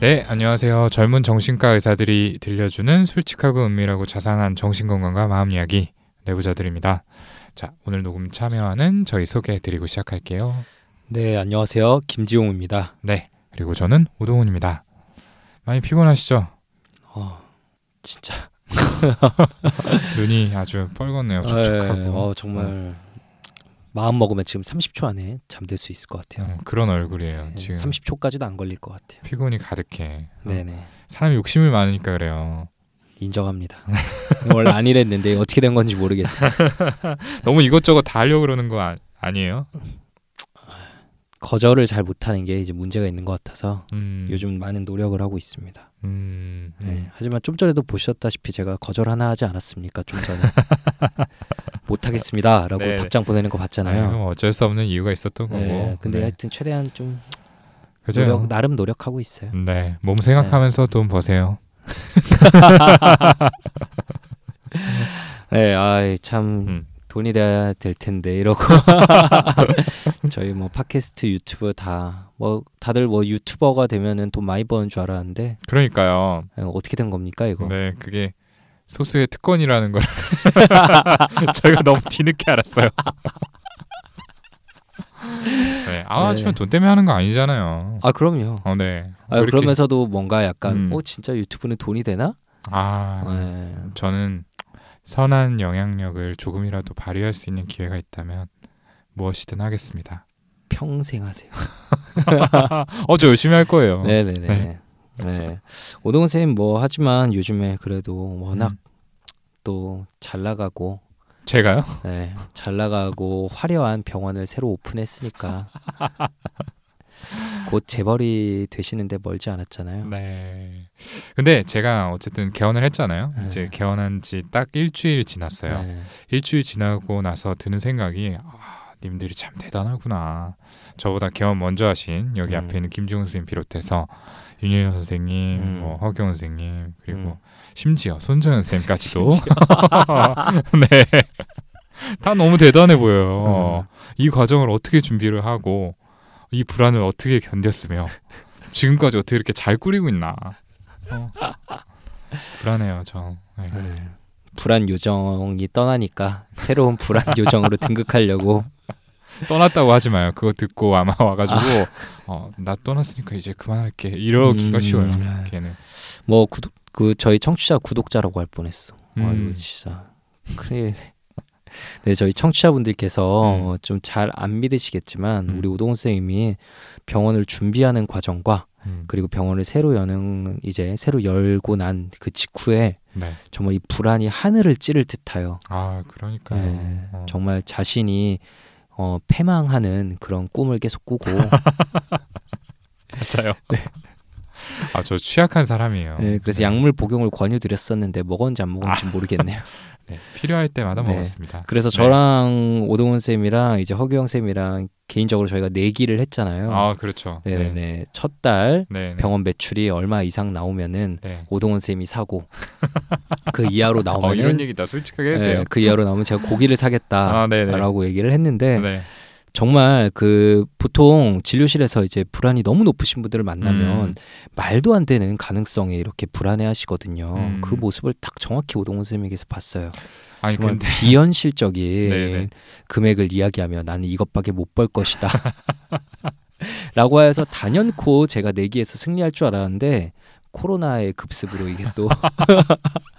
네, 안녕하세요. 젊은 정신과 의사들이 들려주는 솔직하고 은밀하고 자상한 정신건강과 마음 이야기 내부자들입니다. 자, 오늘 녹음 참여하는 저희 소개해드리고 시작할게요. 네, 안녕하세요. 김지용입니다. 네, 그리고 저는 오동훈입니다. 많이 피곤하시죠? 어, 진짜. 눈이 아주 뻘겋네요. 촉촉하고. 네, 어, 정말 마음 먹으면 지금 30초 안에 잠들 수 있을 것 같아요. 음, 그런 얼굴이에요. 네, 지금 30초까지도 안 걸릴 것 같아요. 피곤이 가득해. 어, 네네. 사람이 욕심이 많으니까 그래요. 인정합니다. 원래 안 이랬는데 어떻게 된 건지 모르겠어요. 너무 이것저것 다 하려고 그러는 거 아, 아니에요? 거절을 잘 못하는 게 이제 문제가 있는 것 같아서 음, 요즘 많은 노력을 하고 있습니다. 음, 음. 네, 하지만 좀 전에도 보셨다시피 제가 거절 하나 하지 않았습니까? 좀 전에 못하겠습니다라고 네. 답장 보내는 거 아유, 봤잖아요. 뭐 어쩔 수 없는 이유가 있었던 거고. 네, 근데 네. 하여튼 최대한 좀 그죠? 노력, 나름 노력하고 있어요. 네, 몸 생각하면서 돈 버세요. 네, 아이 참 음. 돈이 돼야 될 텐데 이러고 저희 뭐 팟캐스트 유튜브 다 뭐 다들 뭐 유튜버가 되면은 돈 많이 버는 줄 알았는데 그러니까요. 에, 어떻게 된 겁니까 이거? 네, 그게 소수의 특권이라는 걸 저희가 너무 뒤늦게 알았어요. 네, 아, 네. 하지만 돈 때문에 하는 거 아니잖아요. 아 그럼요. 어, 네. 아, 그렇게- 그러면서도 뭔가 약간 음. 어 진짜 유튜브는 돈이 되나? 아, 네. 저는 선한 영향력을 조금이라도 발휘할 수 있는 기회가 있다면 무엇이든 하겠습니다. 평생 하세요. 어, 저 열심히 할 거예요. 네네네. 네. 네. 오동훈 쌤뭐 하지만 요즘에 그래도 워낙 음. 또잘 나가고 제가요? 네, 잘 나가고 화려한 병원을 새로 오픈했으니까 곧 재벌이 되시는데 멀지 않았잖아요. 네. 근데 제가 어쨌든 개원을 했잖아요. 네. 이제 개원한 지 딱 일주일 지났어요. 네. 일주일 지나고 나서 드는 생각이 아, 님들이 참 대단하구나. 저보다 개원 먼저 하신 여기 음. 앞에 있는 김지훈 선생님 비롯해서 윤일 선생님, 음. 뭐 허경 선생님 그리고 음. 심지어 손정현 선생님까지도 네. 다 너무 대단해 보여요. 음. 이 과정을 어떻게 준비를 하고 이 불안을 어떻게 견뎠으며 지금까지 어떻게 이렇게 잘 꾸리고 있나. 어. 불안해요, 저. 네. 네. 불안 요정이 떠나니까 새로운 불안 요정으로 등극하려고 떠났다고 하지 마요. 그거 듣고 아마 와가지고 어, 나 떠났으니까 이제 그만할게. 이러기가 음. 쉬워요. 걔는. 뭐 구독 그 저희 청취자 구독자라고 할 뻔했어. 음. 아이고 진짜 큰일. 네, 저희 청취자분들께서 음. 좀잘 안 믿으시겠지만 음. 우리 오동훈 쌤이 병원을 준비하는 과정과 음. 그리고 병원을 새로 여는 이제 새로 열고 난 그 직후에 네. 정말 이 불안이 하늘을 찌를 듯하여 아 그러니까요. 네, 어. 정말 자신이 어, 패망하는 그런 꿈을 계속 꾸고 맞아요. 아저 취약한 사람이에요. 네, 그래서 네. 약물 복용을 권유드렸었는데 먹었는지 안 먹었는지 모르겠네요. 네, 필요할 때마다 네. 먹었습니다. 그래서 네. 저랑 오동훈 쌤이랑 이제 허규영 쌤이랑 개인적으로 저희가 내기를 했잖아요. 아 그렇죠. 네네네. 첫달 네. 네. 병원 매출이 얼마 이상 나오면은 네. 오동훈 쌤이 사고 그 이하로 어, 이런 나오면은 얘기 다 솔직하게 해도 네, 돼요. 그 이하로 나오면 제가 고기를 아, 네네. 사겠다라고 얘기를 했는데 네. 정말 그 보통 진료실에서 이제 불안이 너무 높으신 분들을 만나면 음. 말도 안 되는 가능성에 이렇게 불안해 하시거든요. 음. 그 모습을 딱 정확히 오동훈 쌤에게서 봤어요. 아니 정말 근데 비현실적인 네네. 금액을 이야기하며 나는 이것밖에 못 벌 것이다. 라고 해서 단연코 제가 내기에서 승리할 줄 알았는데 코로나의 급습으로 이게 또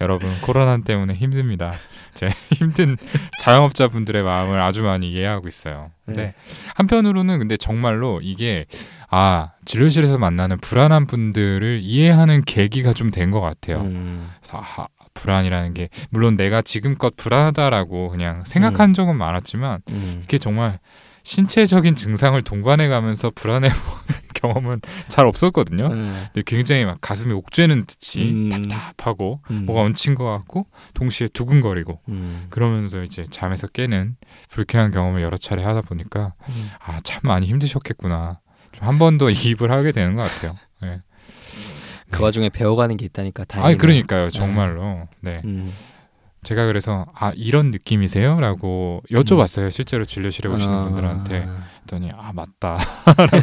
여러분 코로나 때문에 힘듭니다. 제 힘든 자영업자분들의 마음을 아주 많이 이해하고 있어요. 근데 네. 한편으로는 근데 정말로 이게 아 진료실에서 만나는 불안한 분들을 이해하는 계기가 좀 된 것 같아요. 음, 그래서 아, 불안이라는 게 물론 내가 지금껏 불안하다라고 그냥 생각한 적은 많았지만 음, 이게 정말 신체적인 증상을 동반해 가면서 불안해 경험은 잘 없었거든요. 음, 근데 굉장히 막 가슴이 옥죄는 듯이 음. 답답하고 음, 뭐가 얹힌 것 같고 동시에 두근거리고 음, 그러면서 이제 잠에서 깨는 불쾌한 경험을 여러 차례 하다 보니까 음. 아참 많이 힘드셨겠구나. 좀 한 번 더 이입을 하게 되는 것 같아요. 네. 그 와중에 배워가는 게 있다니까 다행이네요. 아니 그러니까요, 정말로. 네, 음, 제가 그래서 아 이런 느낌이세요?라고 여쭤봤어요. 실제로 진료실에 오시는 아, 분들한테. 그랬더니 아 맞다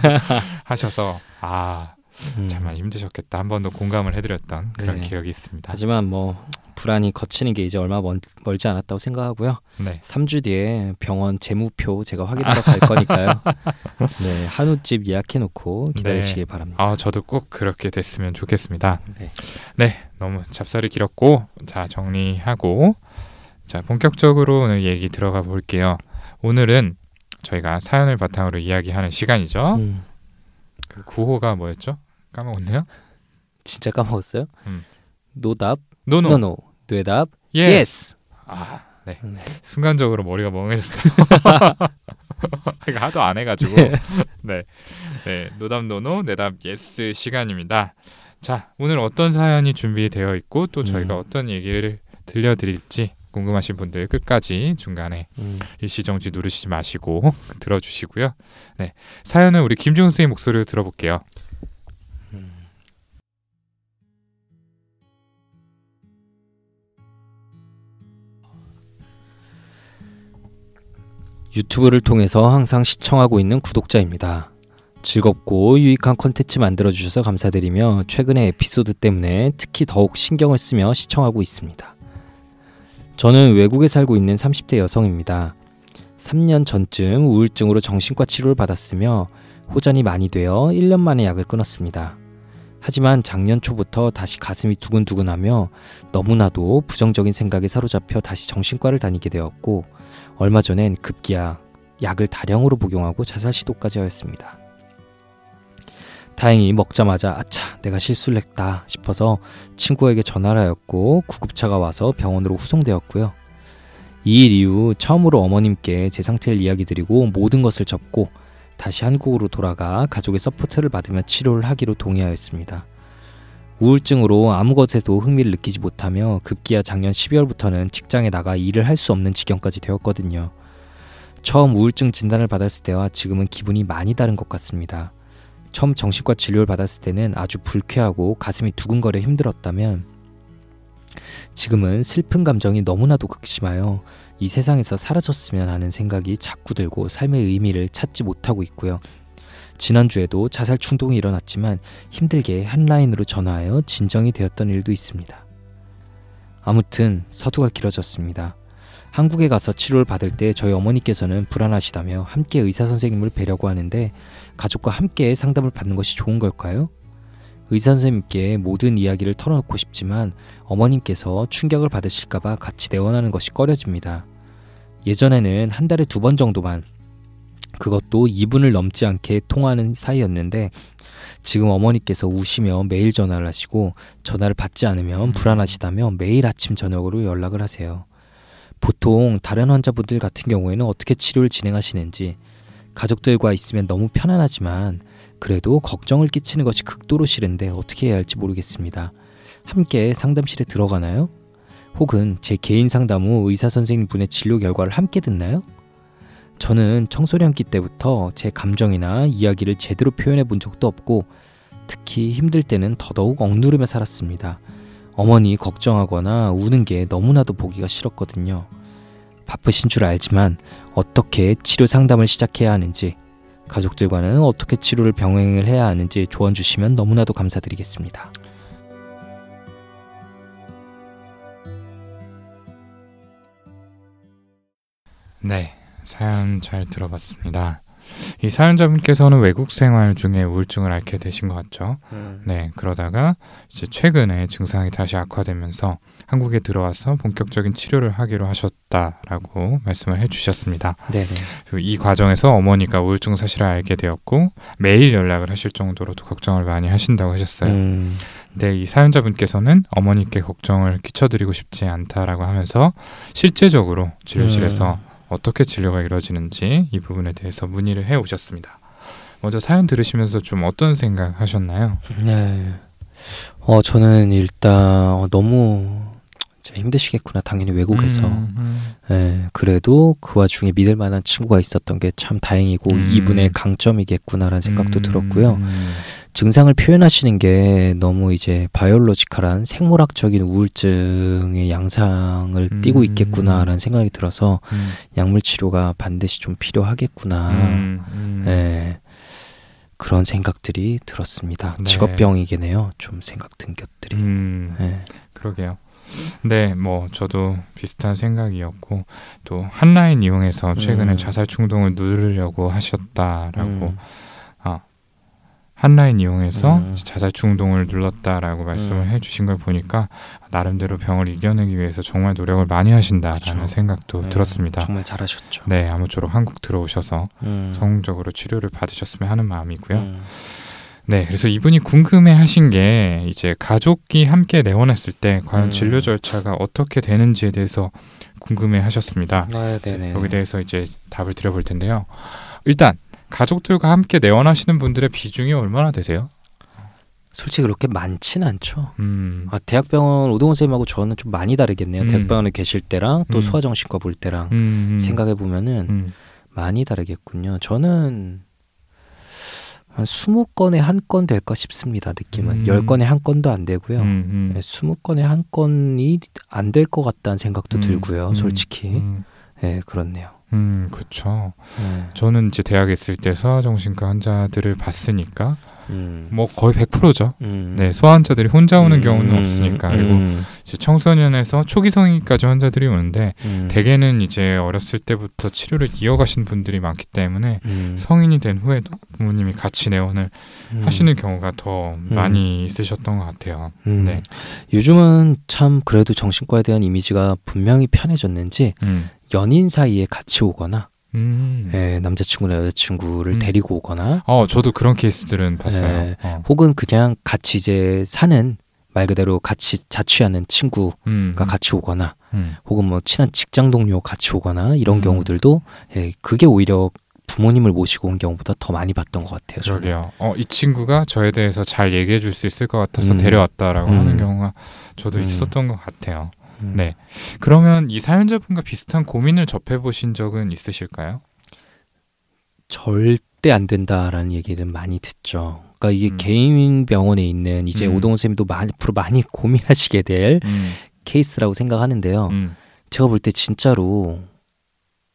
하셔서 아 음. 참 많이 힘드셨겠다. 한 번 더 공감을 해드렸던 그런 네. 기억이 있습니다. 하지만 뭐 불안이 거치는 게 이제 얼마 멀, 멀지 않았다고 생각하고요. 네. 3주 뒤에 병원 재무표 제가 확인하러 갈 거니까요. 네, 한우집 예약해 놓고 기다리시기 바랍니다. 아 저도 꼭 그렇게 됐으면 좋겠습니다. 네. 네, 너무 잡살이 길었고 자 정리하고 자 본격적으로 오늘 얘기 들어가 볼게요. 오늘은 저희가 사연을 바탕으로 이야기하는 시간이죠. 음, 그 구호가 뭐였죠? 까먹었네요. 진짜 까먹었어요? 음. 노답, no no. No no, yes. Yes. 아, 네. 네. 순간적으로 머리가 멍해졌어요. 이거 하도 안 해가지고. 네. 네. 노답 no no, 내답 yes 시간입니다. 자, 오늘 어떤 사연이 준비되어 있고 또 저희가 음. 어떤 얘기를 들려드릴지 궁금하신 분들 끝까지 중간에 음, 일시정지 누르시지 마시고 들어주시고요. 네. 사연은 우리 선생님 목소리로 들어볼게요. 유튜브를 통해서 항상 시청하고 있는 구독자입니다. 즐겁고 유익한 콘텐츠 만들어 주셔서 감사드리며 최근의 에피소드 때문에 특히 더욱 신경을 쓰며 시청하고 있습니다. 저는 외국에 살고 있는 30대 여성입니다. 3년 전쯤 우울증으로 정신과 치료를 받았으며 호전이 많이 되어 1년 만에 약을 끊었습니다. 하지만 작년 초부터 다시 가슴이 두근두근하며 너무나도 부정적인 생각에 사로잡혀 다시 정신과를 다니게 되었고 얼마 전엔 급기야 약을 다량으로 복용하고 자살 시도까지 하였습니다. 다행히 먹자마자 아차 내가 실수를 했다 싶어서 친구에게 전화를 하였고 구급차가 와서 병원으로 후송되었고요. 이 일 이후 처음으로 어머님께 제 상태를 이야기 드리고 모든 것을 접고 다시 한국으로 돌아가 가족의 support를 받으며 치료를 하기로 동의하였습니다. 우울증으로 아무 것에도 흥미를 느끼지 못하며 급기야 작년 12월부터는 직장에 나가 일을 할 수 없는 지경까지 되었거든요. 처음 우울증 진단을 받았을 때와 지금은 기분이 많이 다른 것 같습니다. 처음 정신과 진료를 받았을 때는 아주 불쾌하고 가슴이 두근거려 힘들었다면 지금은 슬픈 감정이 너무나도 극심하여 이 세상에서 사라졌으면 하는 생각이 자꾸 들고 삶의 의미를 찾지 못하고 있고요. 지난주에도 자살 충동이 일어났지만 힘들게 한라인으로 전화하여 진정이 되었던 일도 있습니다. 아무튼 서두가 길어졌습니다. 한국에 가서 치료를 받을 때 저희 어머니께서는 불안하시다며 함께 의사 선생님을 뵈려고 하는데 가족과 함께 상담을 받는 것이 좋은 걸까요? 의사 선생님께 모든 이야기를 털어놓고 싶지만 어머님께서 충격을 받으실까봐 같이 내원하는 것이 꺼려집니다. 예전에는 한 달에 두 번 정도만 그것도 2분을 넘지 않게 통화하는 사이였는데 지금 어머니께서 우시며 매일 전화를 하시고 전화를 받지 않으면 불안하시다며 매일 아침 저녁으로 연락을 하세요. 보통 다른 환자분들 같은 경우에는 어떻게 치료를 진행하시는지 가족들과 있으면 너무 편안하지만 그래도 걱정을 끼치는 것이 극도로 싫은데 어떻게 해야 할지 모르겠습니다. 함께 상담실에 들어가나요? 혹은 제 개인 상담 후 의사 선생님 분의 진료 결과를 함께 듣나요? 저는 청소년기 때부터 제 감정이나 이야기를 제대로 표현해 본 적도 없고 특히 힘들 때는 더더욱 억누르며 살았습니다. 어머니 걱정하거나 우는 게 너무나도 보기가 싫었거든요. 바쁘신 줄 알지만 어떻게 치료 상담을 시작해야 하는지 가족들과는 어떻게 치료를 병행을 해야 하는지 조언 주시면 너무나도 감사드리겠습니다. 네, 사연 잘 들어봤습니다. 이 사연자분께서는 외국 생활 중에 우울증을 앓게 되신 것 같죠. 네, 그러다가 이제 최근에 증상이 다시 악화되면서 한국에 들어와서 본격적인 치료를 하기로 하셨다라고 말씀을 해주셨습니다. 네네. 그리고 이 과정에서 어머니가 우울증 사실을 알게 되었고 매일 연락을 하실 정도로도 걱정을 많이 하신다고 하셨어요. 음, 근데 이 사연자분께서는 어머니께 걱정을 끼쳐드리고 싶지 않다라고 하면서 실제적으로 진료실에서 어떻게 진료가 이루어지는지 이 부분에 대해서 문의를 해 오셨습니다. 먼저 사연 들으시면서 좀 어떤 생각 하셨나요? 네. 어 저는 일단 어, 너무 진짜 힘드시겠구나 당연히 외국에서. 음, 음. 예, 그래도 그 와중에 믿을 만한 친구가 있었던 게 참 다행이고 음. 이분의 강점이겠구나라는 생각도 음, 들었고요. 음, 증상을 표현하시는 게 너무 이제 biological한 생물학적인 우울증의 양상을 음. 띠고 있겠구나라는 생각이 들어서 음, 약물 치료가 반드시 좀 필요하겠구나. 음, 음. 예. 그런 생각들이 들었습니다. 네. 직업병이겠네요. 좀 생각 든 것들이. 음, 네. 그러게요. 네, 뭐 저도 비슷한 생각이었고 또 한라인 이용해서 최근에 음. 자살 충동을 누르려고 하셨다라고 음, 한라인 이용해서 음. 자살 충동을 눌렀다라고 말씀을 음. 해주신 걸 보니까 나름대로 병을 이겨내기 위해서 정말 노력을 많이 하신다라는 그쵸. 생각도 네, 들었습니다. 정말 잘하셨죠. 네, 아무쪼록 한국 들어오셔서 음, 성공적으로 치료를 받으셨으면 하는 마음이고요. 음, 네, 그래서 이분이 궁금해하신 게 이제 가족이 함께 내원했을 때 과연 음. 진료 절차가 어떻게 되는지에 대해서 궁금해하셨습니다. 네. 여기 대해서 이제 답을 드려볼 텐데요. 일단 가족들과 함께 내원하시는 분들의 비중이 얼마나 되세요? 솔직히 그렇게 많지는 않죠. 음, 아, 대학병원 오동원 선생님하고 저는 좀 많이 다르겠네요. 음. 대학병원에 계실 때랑 또 음. 소아정신과 볼 때랑 음, 음, 생각해 보면은 음, 많이 다르겠군요. 저는 한 20건에 한 건 될까 싶습니다. 느낌은 음. 10건에 한 건도 안 되고요. 음, 음, 네, 20건에 한 건이 안 될 것 같다는 생각도 음, 들고요. 음, 솔직히. 음, 네, 그렇네요. 음, 그렇죠. 네. 저는 이제 대학에 있을 때 소아정신과 환자들을 봤으니까 음. 뭐 거의 100%죠. 음. 네, 소아 환자들이 혼자 오는 음, 경우는 음, 없으니까 음, 그리고 음, 이제 청소년에서 초기 성인까지 환자들이 오는데 음, 대개는 이제 어렸을 때부터 치료를 이어가신 분들이 많기 때문에 음, 성인이 된 후에도 부모님이 같이 내원을 음, 하시는 경우가 더 많이 있으셨던 것 같아요. 음. 네. 요즘은 참 그래도 정신과에 대한 이미지가 분명히 편해졌는지 음. 연인 사이에 같이 오거나 음. 예, 남자친구나 여자친구를 음. 데리고 오거나 어, 저도 그런 케이스들은 봤어요. 네. 어. 혹은 그냥 같이 이제 사는 말 그대로 같이 자취하는 친구가 음. 같이 오거나 음. 혹은 뭐 친한 직장 동료 같이 오거나 이런 음. 경우들도 예, 그게 오히려 부모님을 모시고 온 경우보다 더 많이 봤던 것 같아요. 저는. 그러게요. 어, 이 친구가 저에 대해서 잘 얘기해 줄 수 있을 것 같아서 음. 데려왔다라고 음. 하는 경우가 저도 음. 있었던 것 같아요. 음. 네. 그러면 이 사연자분과 비슷한 고민을 접해 보신 적은 있으실까요? 절대 안 된다라는 얘기는 많이 듣죠. 그러니까 이게 음. 개인 병원에 있는 이제 음. 오동훈 쌤도 많이 앞으로 많이 고민하시게 될 음. 케이스라고 생각하는데요. 음. 제가 볼 때 진짜로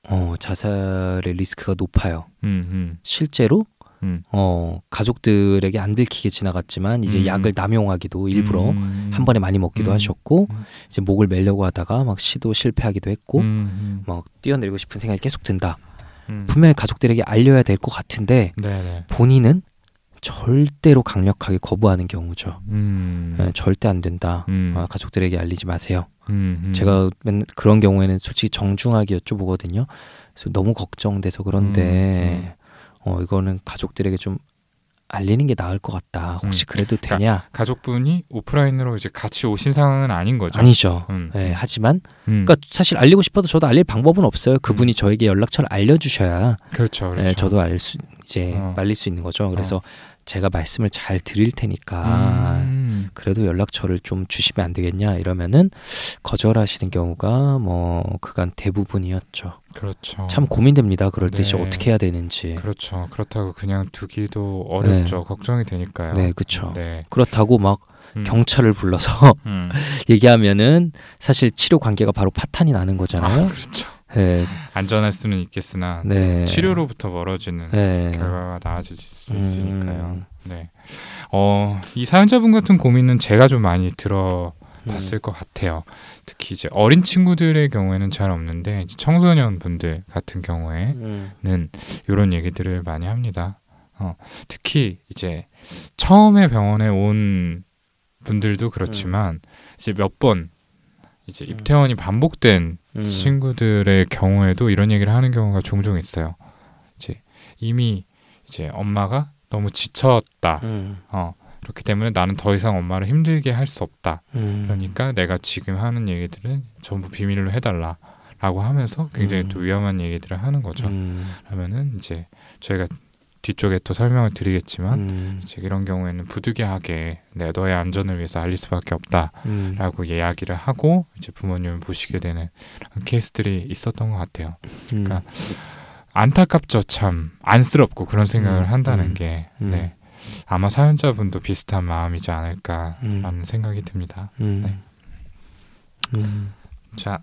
어, 자살의 리스크가 높아요. 음. 음. 실제로 음. 어, 가족들에게 안 들키게 지나갔지만 이제 음. 약을 남용하기도 일부러 음. 한 번에 많이 먹기도 음. 하셨고 음. 이제 목을 매려고 하다가 막 시도 실패하기도 했고 음. 막 뛰어내리고 싶은 생각이 계속 든다. 음. 분명히 가족들에게 알려야 될 것 같은데 네네. 본인은 절대로 강력하게 거부하는 경우죠. 음. 예, 절대 안 된다. 음. 아, 가족들에게 알리지 마세요. 제가 맨 그런 경우에는 솔직히 정중하게 여쭤보거든요. 그래서 너무 걱정돼서 그런데 어 이거는 가족들에게 좀 알리는 게 나을 것 같다. 혹시 그래도 그러니까 되냐? 가족분이 오프라인으로 이제 같이 오신 상황은 아닌 거죠. 아니죠. 음. 예, 하지만 음. 그러니까 사실 알리고 싶어도 저도 알릴 방법은 없어요. 그분이 저에게 연락처를 알려주셔야 그렇죠. 그렇죠. 예, 저도 알 수 이제 어. 말릴 수 있는 거죠. 그래서 제가 말씀을 잘 드릴 테니까 음. 그래도 연락처를 좀 주시면 안 되겠냐 이러면은 거절하시는 경우가 뭐 그간 대부분이었죠. 그렇죠. 참 고민됩니다. 그럴 때 진짜 네. 어떻게 해야 되는지. 그렇죠. 그렇다고 그냥 두기도 어렵죠. 걱정이 되니까요. 네, 그쵸. 네. 그렇다고 막 음. 경찰을 불러서 음. 얘기하면은 사실 치료 관계가 바로 파탄이 나는 거잖아요. 아, 그렇죠. 네, 안전할 수는 있겠으나 네. 치료로부터 멀어지는 네. 결과가 나아질 수 음. 있으니까요. 네. 어, 이 사연자분 같은 고민은 제가 좀 많이 들어봤을 것 같아요. 특히 이제 어린 친구들의 경우에는 잘 없는데 이제 청소년 분들 같은 경우에는 음. 이런 얘기들을 많이 합니다. 어, 특히 이제 처음에 병원에 온 분들도 그렇지만 이제 몇번 이제 입퇴원이 반복된 음. 친구들의 경우에도 이런 얘기를 하는 경우가 종종 있어요. 이제 이미 이제 엄마가 너무 지쳤다. 음. 어, 그렇기 때문에 나는 더 이상 엄마를 힘들게 할 수 없다. 음. 그러니까 내가 지금 하는 얘기들은 전부 비밀로 해달라. 라고 하면서 굉장히 음. 또 위험한 얘기들을 하는 거죠. 음. 하면은 이제 저희가 뒤쪽에 또 설명을 드리겠지만 음. 이런 경우에는 부득이하게 내 너의 안전을 위해서 알릴 수밖에 없다. 음. 라고 이야기를 하고 이제 부모님을 모시게 되는 케이스들이 있었던 것 같아요. 음. 그러니까 안타깝죠, 참 안쓰럽고 그런 생각을 음, 한다는 음, 게 음. 네. 아마 사연자분도 비슷한 마음이지 않을까라는 음. 생각이 듭니다. 음. 네. 음. 자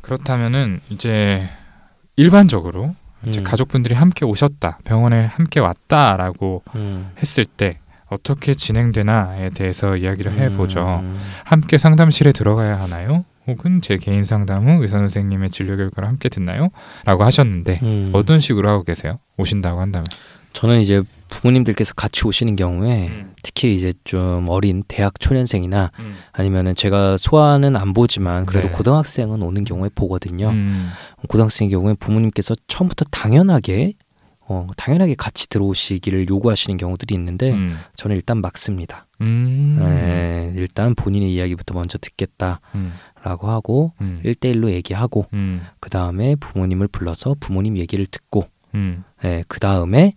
그렇다면은 이제 일반적으로 이제 음. 가족분들이 함께 오셨다, 병원에 함께 왔다라고 음. 했을 때 어떻게 진행되나에 대해서 이야기를 해보죠. 음. 함께 상담실에 들어가야 하나요? 혹은 제 개인 상담 후 의사 선생님의 진료 결과를 함께 듣나요? 라고 하셨는데 음. 어떤 식으로 하고 계세요? 오신다고 한다면. 저는 이제 부모님들께서 같이 오시는 경우에 음. 특히 이제 좀 어린 대학 초년생이나 음. 아니면은 제가 소아는 안 보지만 그래도 네. 고등학생은 오는 경우에 보거든요. 음. 고등학생의 경우에 부모님께서 처음부터 당연하게 어, 당연하게 같이 들어오시기를 요구하시는 경우들이 있는데 음. 저는 일단 막습니다. 음. 네, 일단 본인의 이야기부터 먼저 듣겠다 라고 음. 하고 음. 1대1로 얘기하고 음. 그 다음에 부모님을 불러서 부모님 얘기를 듣고 음. 네, 그 다음에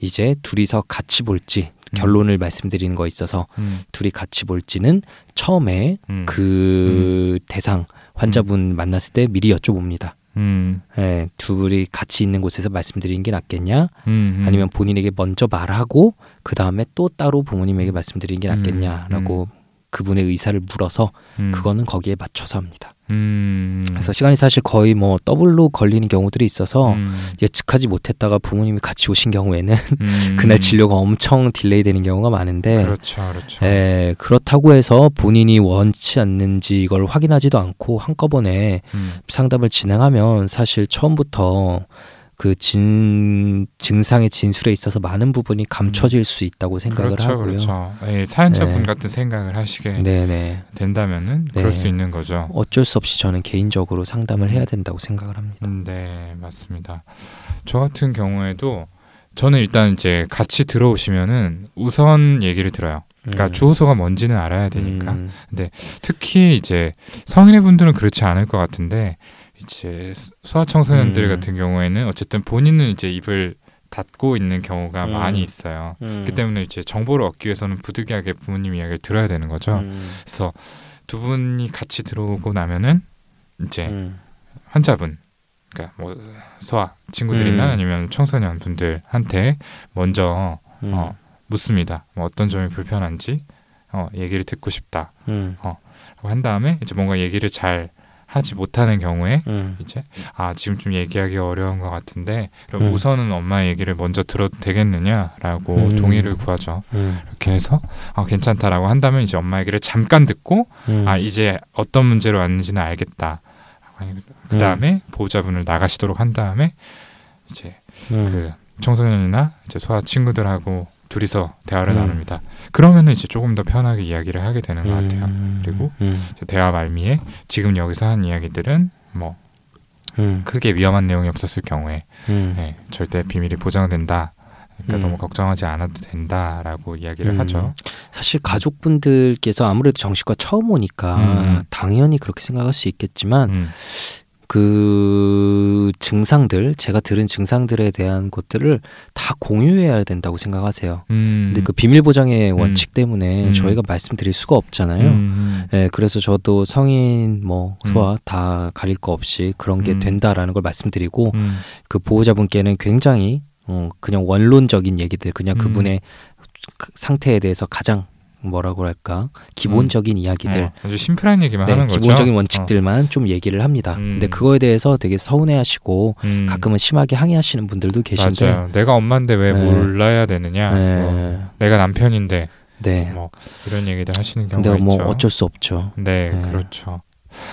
이제 둘이서 같이 볼지 결론을 말씀드리는 거 있어서 음. 둘이 같이 볼지는 처음에 음. 그 대상 환자분 만났을 때 미리 여쭤봅니다. 음. 예, 둘이 같이 있는 곳에서 말씀드리는 게 낫겠냐? 음. 아니면 본인에게 먼저 말하고 그 다음에 또 따로 부모님에게 말씀드리는 게 낫겠냐라고 그분의 의사를 물어서 음. 그거는 거기에 맞춰서 합니다. 음. 그래서 시간이 사실 거의 뭐 더블로 걸리는 경우들이 있어서 음. 예측하지 못했다가 부모님이 같이 오신 경우에는 음. 그날 진료가 엄청 delay 되는 경우가 많은데 그렇죠, 그렇죠. 예, 그렇다고 해서 본인이 원치 않는지 이걸 확인하지도 않고 한꺼번에 음. 상담을 진행하면 사실 처음부터 그 진, 증상의 진술에 있어서 많은 부분이 감춰질 수 있다고 생각을 그렇죠, 하고요. 그렇죠. 예, 사연자분 네. 같은 생각을 하시게 네네. 된다면은 네. 그럴 수 있는 거죠. 어쩔 수 없이 저는 개인적으로 상담을 해야 된다고 생각을 합니다. 음, 네, 맞습니다. 저 같은 경우에도 저는 일단 이제 같이 들어오시면은 우선 얘기를 들어요. 그러니까 음. 주소가 뭔지는 알아야 되니까. 음, 특히 이제 성인의 분들은 그렇지 않을 것 같은데 이제 소아청소년들 음. 같은 경우에는 어쨌든 본인은 이제 입을 닫고 있는 경우가 음. 많이 있어요. 음. 그 때문에 이제 정보를 얻기 위해서는 부득이하게 부모님 이야기를 들어야 되는 거죠. 음, 그래서 두 분이 같이 들어오고 나면은 이제 음, 환자분, 그러니까 뭐 소아 친구들이나 음. 아니면 청소년 분들한테 먼저 음, 어, 묻습니다. 뭐 어떤 점이 불편한지 어, 얘기를 듣고 싶다. 음, 라고 한 다음에 이제 뭔가 얘기를 잘 하지 못하는 경우에 음, 이제 아 지금 좀 얘기하기 어려운 것 같은데 그럼 음. 우선은 엄마 얘기를 먼저 들어도 되겠느냐라고 음. 동의를 구하죠. 음, 이렇게 해서 아 괜찮다라고 한다면 이제 엄마 얘기를 잠깐 듣고 음. 아 이제 어떤 문제로 왔는지는 알겠다. 그 다음에 보호자분을 나가시도록 한 다음에 이제 음, 그 청소년이나 이제 소아 친구들하고 둘이서 대화를 음. 나눕니다. 그러면은 이제 조금 더 편하게 이야기를 하게 되는 것 같아요. 음, 그리고 음, 대화 말미에 지금 여기서 한 이야기들은 뭐 음, 크게 위험한 내용이 없었을 경우에 음, 네, 절대 비밀이 보장된다. 그러니까 음. 너무 걱정하지 않아도 된다라고 이야기를 음. 하죠. 사실 가족분들께서 아무래도 정식과 처음 오니까 음. 당연히 그렇게 생각할 수 있겠지만 음, 그 증상들 제가 들은 증상들에 대한 것들을 다 공유해야 된다고 생각하세요. 음, 근데 그 비밀 보장의 원칙 때문에 음. 저희가 말씀드릴 수가 없잖아요. 음, 예, 그래서 저도 성인 뭐 음. 소아 다 가릴 거 없이 그런 게 음. 된다라는 걸 말씀드리고 음, 그 보호자분께는 굉장히 어, 그냥 원론적인 얘기들 그냥 음. 그분의 그 상태에 대해서 가장 뭐라고 할까 기본적인 이야기들 어, 아주 심플한 얘기만 네, 하는 거죠. 기본적인 원칙들만 좀 얘기를 합니다. 음. 근데 그거에 대해서 되게 서운해하시고 어, 음, 가끔은 심하게 항의하시는 분들도 계신데 맞아요. 내가 엄마인데 왜 네. 몰라야 되느냐? 네. 뭐, 내가 남편인데 네. 뭐 이런 얘기들 하시는 근데 경우가 뭐 있죠. 어쩔 수 없죠. 네, 네. 그렇죠.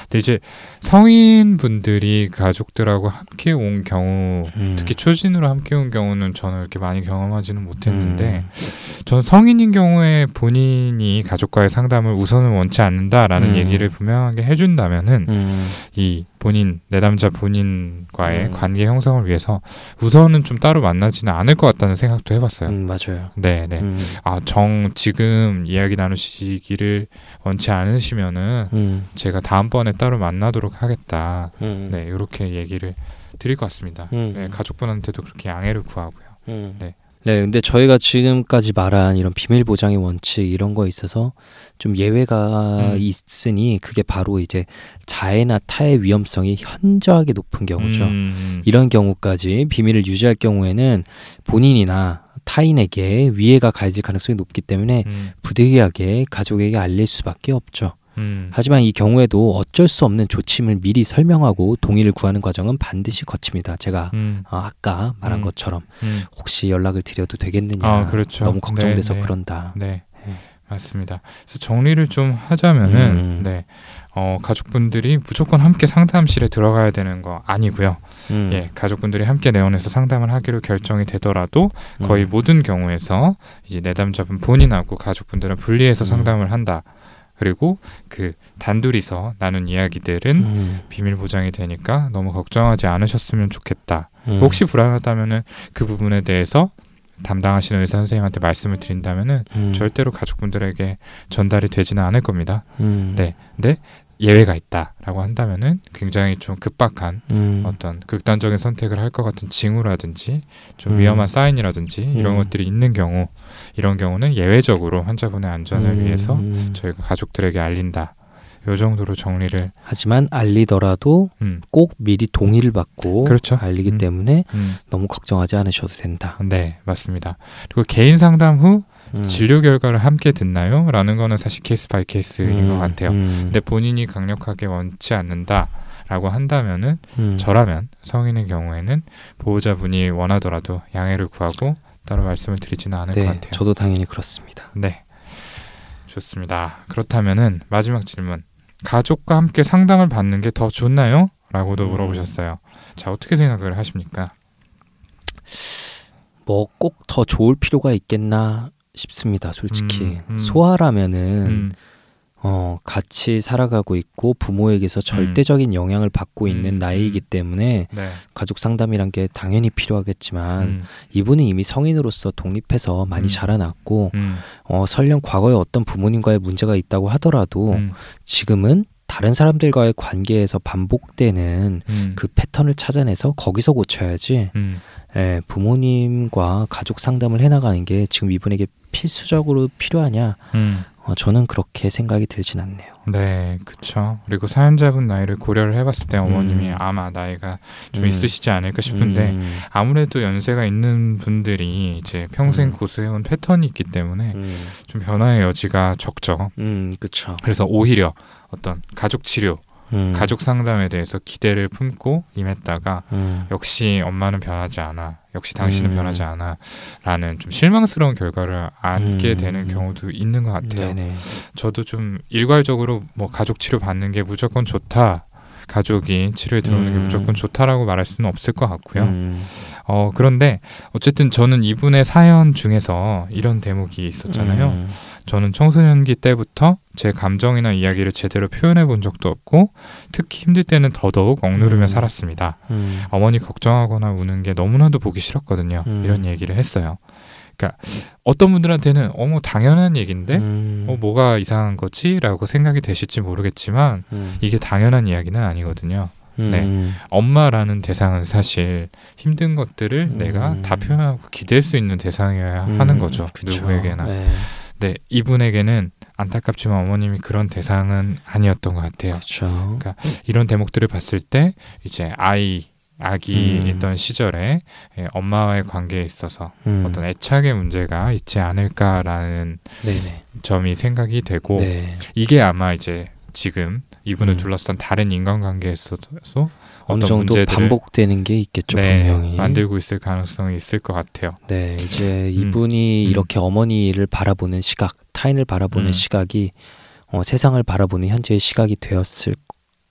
근데 이제 성인 분들이 가족들하고 함께 온 경우, 음. 특히 초진으로 함께 온 경우는 저는 이렇게 많이 경험하지는 못했는데, 음. 저는 성인인 경우에 본인이 가족과의 상담을 우선은 원치 않는다라는 음. 얘기를 분명하게 해준다면은 음. 이 본인 내담자 본인과의 음. 관계 형성을 위해서 우선은 좀 따로 만나지는 않을 것 같다는 생각도 해봤어요. 음, 맞아요. 네, 네. 음. 아, 정 지금 이야기 나누시기를 원치 않으시면은 음. 제가 다음번에 따로 만나도록 하겠다. 음. 네, 이렇게 얘기를 드릴 것 같습니다. 음. 네, 가족분한테도 그렇게 양해를 구하고요. 음. 네. 네, 근데 저희가 지금까지 말한 이런 비밀 보장의 원칙 이런 거에 있어서 좀 예외가 음. 있으니 그게 바로 이제 자해나 타해 위험성이 현저하게 높은 경우죠. 음, 이런 경우까지 비밀을 유지할 경우에는 본인이나 타인에게 위해가 가해질 가능성이 높기 때문에 음, 부득이하게 가족에게 알릴 수밖에 없죠. 음. 하지만 이 경우에도 어쩔 수 없는 조침을 미리 설명하고 동의를 구하는 과정은 반드시 거칩니다. 제가 음. 어, 아까 말한 음. 것처럼 음. 혹시 연락을 드려도 되겠느냐 아, 그렇죠. 너무 걱정돼서 네, 네. 그런다. 네. 네. 맞습니다. 그래서 정리를 좀 하자면은 음. 네. 어, 가족분들이 무조건 함께 상담실에 들어가야 되는 거 아니고요. 음. 예, 가족분들이 함께 내원해서 상담을 하기로 결정이 되더라도 음. 거의 모든 경우에서 이제 내담자분 본인하고 가족분들은 분리해서 음. 상담을 한다. 그리고 그 단둘이서 나눈 이야기들은 음. 비밀 보장이 되니까 너무 걱정하지 않으셨으면 좋겠다. 음. 혹시 불안하다면은 그 부분에 대해서 담당하시는 의사 선생님한테 말씀을 드린다면은 음. 절대로 가족분들에게 전달이 되지는 않을 겁니다. 음. 네. 근데 예외가 있다라고 한다면은 굉장히 좀 급박한 음. 어떤 극단적인 선택을 할 것 같은 징후라든지 좀 음. 위험한 사인이라든지 이런 음. 것들이 있는 경우 이런 경우는 예외적으로 환자분의 안전을 음. 위해서 음. 저희가 가족들에게 알린다. 요 정도로 정리를 하지만 알리더라도 음, 꼭 미리 동의를 받고 그렇죠. 알리기 음. 때문에 음, 너무 걱정하지 않으셔도 된다. 네 맞습니다. 그리고 개인 상담 후 음. 진료 결과를 함께 듣나요? 라는 거는 사실 case by case인 음. 것 같아요. 음. 근데 본인이 강력하게 원치 않는다 라고 한다면은 음. 저라면 성인의 경우에는 보호자분이 원하더라도 양해를 구하고 따로 말씀을 드리지는 않을 것 네, 같아요. 저도 당연히 그렇습니다. 네. 좋습니다. 그렇다면은 마지막 질문. 가족과 함께 상담을 받는 게 더 좋나요? 라고도 음. 물어보셨어요. 자, 어떻게 생각을 하십니까? 뭐 꼭 더 좋을 필요가 있겠나 싶습니다. 솔직히 음, 음. 소아라면은 음, 어, 같이 살아가고 있고 부모에게서 절대적인 영향을 받고 있는 음, 나이이기 음. 때문에 네. 가족 상담이란 게 당연히 필요하겠지만 음, 이분은 이미 성인으로서 독립해서 많이 음. 자라났고 음, 어, 설령 과거에 어떤 부모님과의 문제가 있다고 하더라도 음, 지금은 다른 사람들과의 관계에서 반복되는 음, 그 패턴을 찾아내서 거기서 고쳐야지 음, 예, 부모님과 가족 상담을 해나가는 게 지금 이분에게 필수적으로 필요하냐 음. 어, 저는 그렇게 생각이 들진 않네요. 네, 그쵸. 그리고 사연자분 나이를 고려를 해봤을 때 어머님이 음. 아마 나이가 좀 음. 있으시지 않을까 싶은데 음, 아무래도 연세가 있는 분들이 이제 평생 음. 고수해온 패턴이 있기 때문에 음, 좀 변화의 여지가 적죠. 음, 그쵸. 그래서 오히려 어떤 가족 치료, 음, 가족 상담에 대해서 기대를 품고 임했다가 음, 역시 엄마는 변하지 않아, 역시 당신은 음. 변하지 않아 라는 좀 실망스러운 결과를 안게 음. 되는 경우도 있는 것 같아요. 네네. 저도 좀 일괄적으로 뭐 가족 치료 받는 게 무조건 좋다. 가족이 치료에 들어오는 게 음. 무조건 좋다라고 말할 수는 없을 것 같고요. 음, 어 그런데 어쨌든 저는 이분의 사연 중에서 이런 대목이 있었잖아요. 음, 저는 청소년기 때부터 제 감정이나 이야기를 제대로 표현해 본 적도 없고 특히 힘들 때는 더더욱 억누르며 음. 살았습니다. 음, 어머니 걱정하거나 우는 게 너무나도 보기 싫었거든요. 음. 이런 얘기를 했어요. 그러니까 어떤 분들한테는 어머 당연한 얘기인데 음, 어 뭐가 이상한 거지라고 생각이 되실지 모르겠지만 음, 이게 당연한 이야기는 아니거든요. 네. 음, 엄마라는 대상은 사실 힘든 것들을 음. 내가 다 표현하고 기댈 수 있는 대상이어야 음, 하는 거죠. 그쵸. 누구에게나. 네, 네, 이분에게는 안타깝지만 어머님이 그런 대상은 아니었던 것 같아요. 그렇죠. 이런 대목들을 봤을 때 이제 아이 아기 음. 있던 시절에 예, 엄마와의 관계에 있어서 음, 어떤 애착의 문제가 있지 않을까라는 네네. 점이 생각이 되고 네. 이게 아마 이제 지금 이분을 음. 둘러싼 다른 인간관계에서도 어느 어떤 정도 문제들을 반복되는 게 있겠죠 네, 분명히. 만들고 있을 가능성이 있을 것 같아요. 네, 이제 음, 이분이 음. 이렇게 어머니를 바라보는 시각, 타인을 바라보는 음. 시각이 어, 세상을 바라보는 현재의 시각이 되었을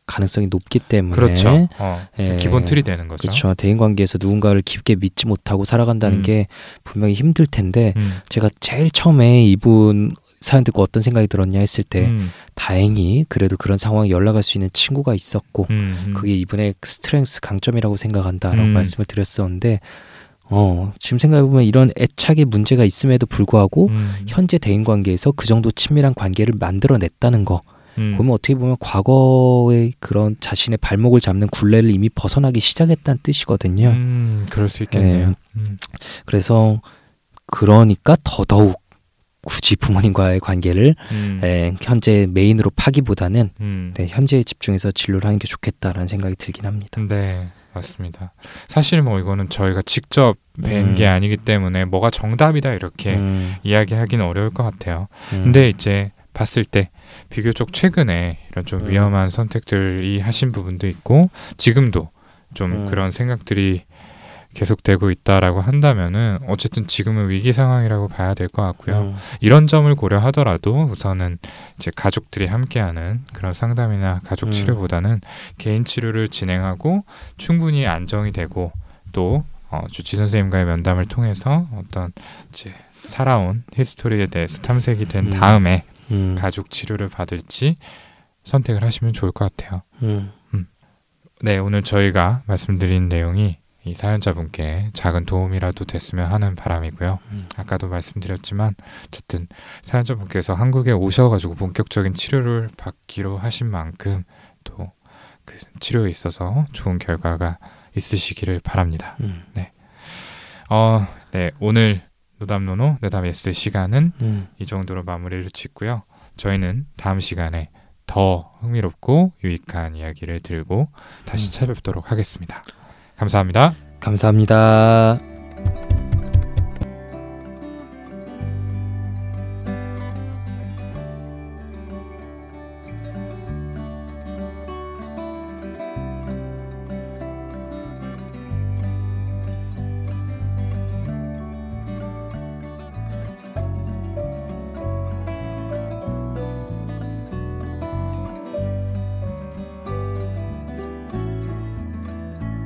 가능성이 높기 때문에 그렇죠. 어, 예. 기본 틀이 되는 거죠. 그렇죠. 대인 관계에서 누군가를 깊게 믿지 못하고 살아간다는 음. 게 분명히 힘들 텐데 음, 제가 제일 처음에 이분 사연 듣고 어떤 생각이 들었냐 했을 때 음, 다행히 그래도 그런 상황에 연락할 수 있는 친구가 있었고 음, 음. 그게 이분의 strength 강점이라고 생각한다라고 음. 말씀을 드렸었는데 어 지금 생각해 보면 이런 애착의 문제가 있음에도 불구하고 음, 현재 대인 관계에서 그 정도 친밀한 관계를 만들어냈다는 거 음, 보면 어떻게 보면 과거의 그런 자신의 발목을 잡는 굴레를 이미 벗어나기 시작했다는 뜻이거든요. 음, 그럴 수 있겠네요. 네. 음, 그래서 그러니까 더더욱 굳이 부모님과의 관계를 음, 에, 현재 메인으로 파기보다는 음. 네, 현재에 집중해서 진료를 하는 게 좋겠다라는 생각이 들긴 합니다. 네, 맞습니다. 사실 뭐 이거는 저희가 직접 뵌 음. 게 아니기 때문에 뭐가 정답이다 이렇게 음, 이야기하기는 어려울 것 같아요. 음, 근데 이제 봤을 때 비교적 최근에 이런 좀 음. 위험한 선택들이 하신 부분도 있고 지금도 좀 음. 그런 생각들이 계속되고 있다라고 한다면은 어쨌든 지금은 위기 상황이라고 봐야 될 것 같고요. 음. 이런 점을 고려하더라도 우선은 이제 가족들이 함께하는 그런 상담이나 가족 음. 치료보다는 개인 치료를 진행하고 충분히 안정이 되고 또 어, 주치 선생님과의 면담을 통해서 어떤 이제 살아온 히스토리에 대해서 탐색이 된 음. 다음에 음. 가족 치료를 받을지 선택을 하시면 좋을 것 같아요. 음. 네, 오늘 저희가 말씀드린 내용이 이 사연자분께 작은 도움이라도 됐으면 하는 바람이고요. 음. 아까도 말씀드렸지만 어쨌든 사연자분께서 한국에 오셔가지고 본격적인 치료를 받기로 하신 만큼 또 그 치료에 있어서 좋은 결과가 있으시기를 바랍니다. 음. 어, 네, 오늘 노답 no no 내담 yes 시간은 음. 이 정도로 마무리를 짓고요. 저희는 다음 시간에 더 흥미롭고 유익한 이야기를 들고 다시 음. 찾아뵙도록 하겠습니다. 감사합니다. 감사합니다.